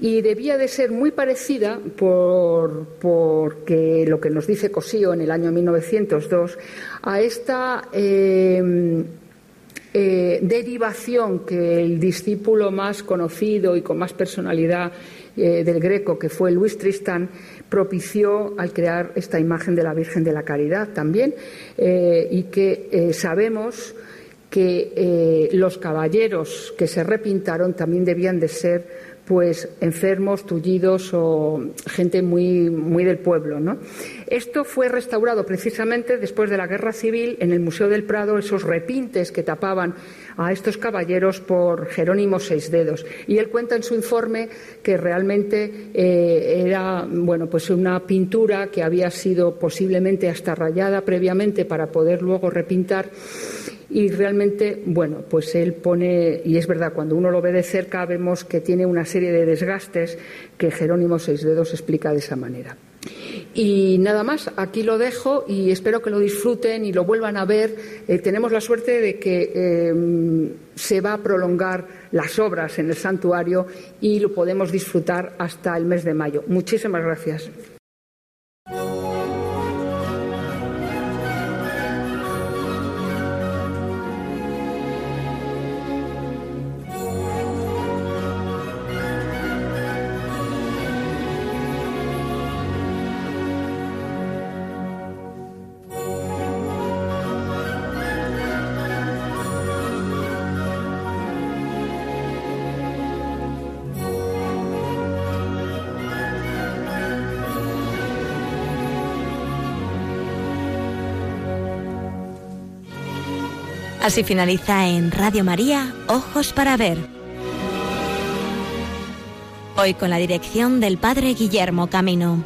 y debía de ser muy parecida por, porque lo que nos dice Cosío en el año 1902 a esta eh, eh, derivación que el discípulo más conocido y con más personalidad eh, del Greco, que fue Luis Tristán, propició al crear esta imagen de la Virgen de la Caridad también, y que sabemos que los caballeros que se repintaron también debían de ser pues enfermos, tullidos o gente muy, muy del pueblo. ¿no? Esto fue restaurado precisamente después de la Guerra Civil en el Museo del Prado, esos repintes que tapaban a estos caballeros por Jerónimo Seis Dedos. Y él cuenta en su informe que realmente eh, era bueno, pues una pintura que había sido posiblemente hasta rayada previamente para poder luego repintar y realmente, bueno, pues él pone, y es verdad, cuando uno lo ve de cerca vemos que tiene una serie de desgastes que Jerónimo Seis Dedos explica de esa manera. Y nada más, aquí lo dejo y espero que lo disfruten y lo vuelvan a ver. Eh, tenemos la suerte de que eh, se va a prolongar las obras en el santuario y lo podemos disfrutar hasta el mes de mayo. Muchísimas gracias. Así finaliza en Radio María, Ojos para Ver. Hoy con la dirección del Padre Guillermo Camino.